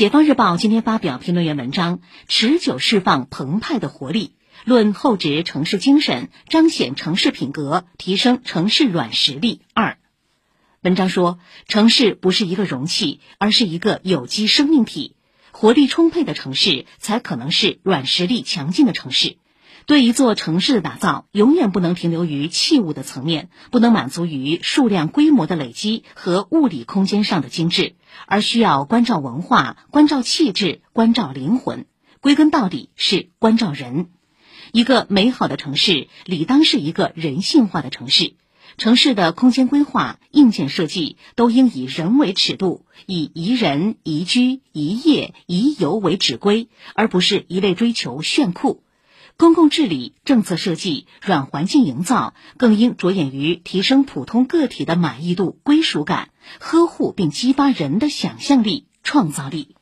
解放日报今天发表评论员文章《持久释放澎湃的活力》，论厚植城市精神，彰显城市品格，提升城市软实力。二，文章说，城市不是一个容器，而是一个有机生命体。活力充沛的城市，才可能是软实力强劲的城市。对一座城市的打造，永远不能停留于器物的层面，不能满足于数量规模的累积和物理空间上的精致，而需要关照文化、关照气质、关照灵魂。归根到底是关照人。一个美好的城市，理当是一个人性化的城市。城市的空间规划、硬件设计都应以人为尺度，以宜人、宜居、宜业、宜游为指归，而不是一味追求炫酷。公共治理、政策设计、软环境营造，更应着眼于提升普通个体的满意度、归属感，呵护并激发人的想象力、创造力。